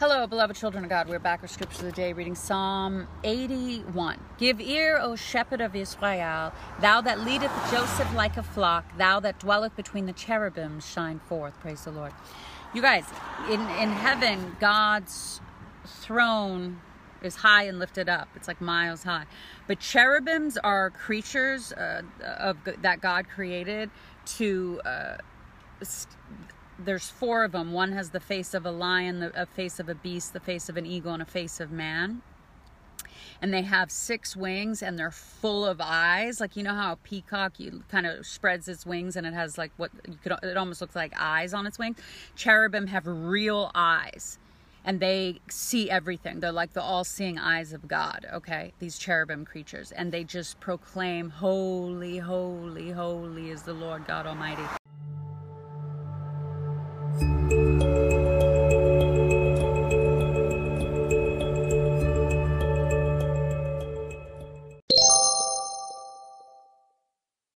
Hello, beloved children of God. We're back with Scripture of the Day, reading Psalm 81. Give ear, O shepherd of Israel, thou that leadeth Joseph like a flock, thou that dwelleth between the cherubims, shine forth. Praise the Lord. You guys, in, in heaven, God's throne is high and lifted up. It's like miles high. But cherubims are creatures uh, of that God created to. Uh, there's four of them. One has the face of a lion, the a face of a beast, the face of an eagle, and a face of man. And they have six wings and they're full of eyes. Like you know how a peacock you kind of spreads its wings and it has like what you could it almost looks like eyes on its wings. Cherubim have real eyes and they see everything. They're like the all seeing eyes of God, okay? These cherubim creatures. And they just proclaim, Holy, holy, holy is the Lord God Almighty. Música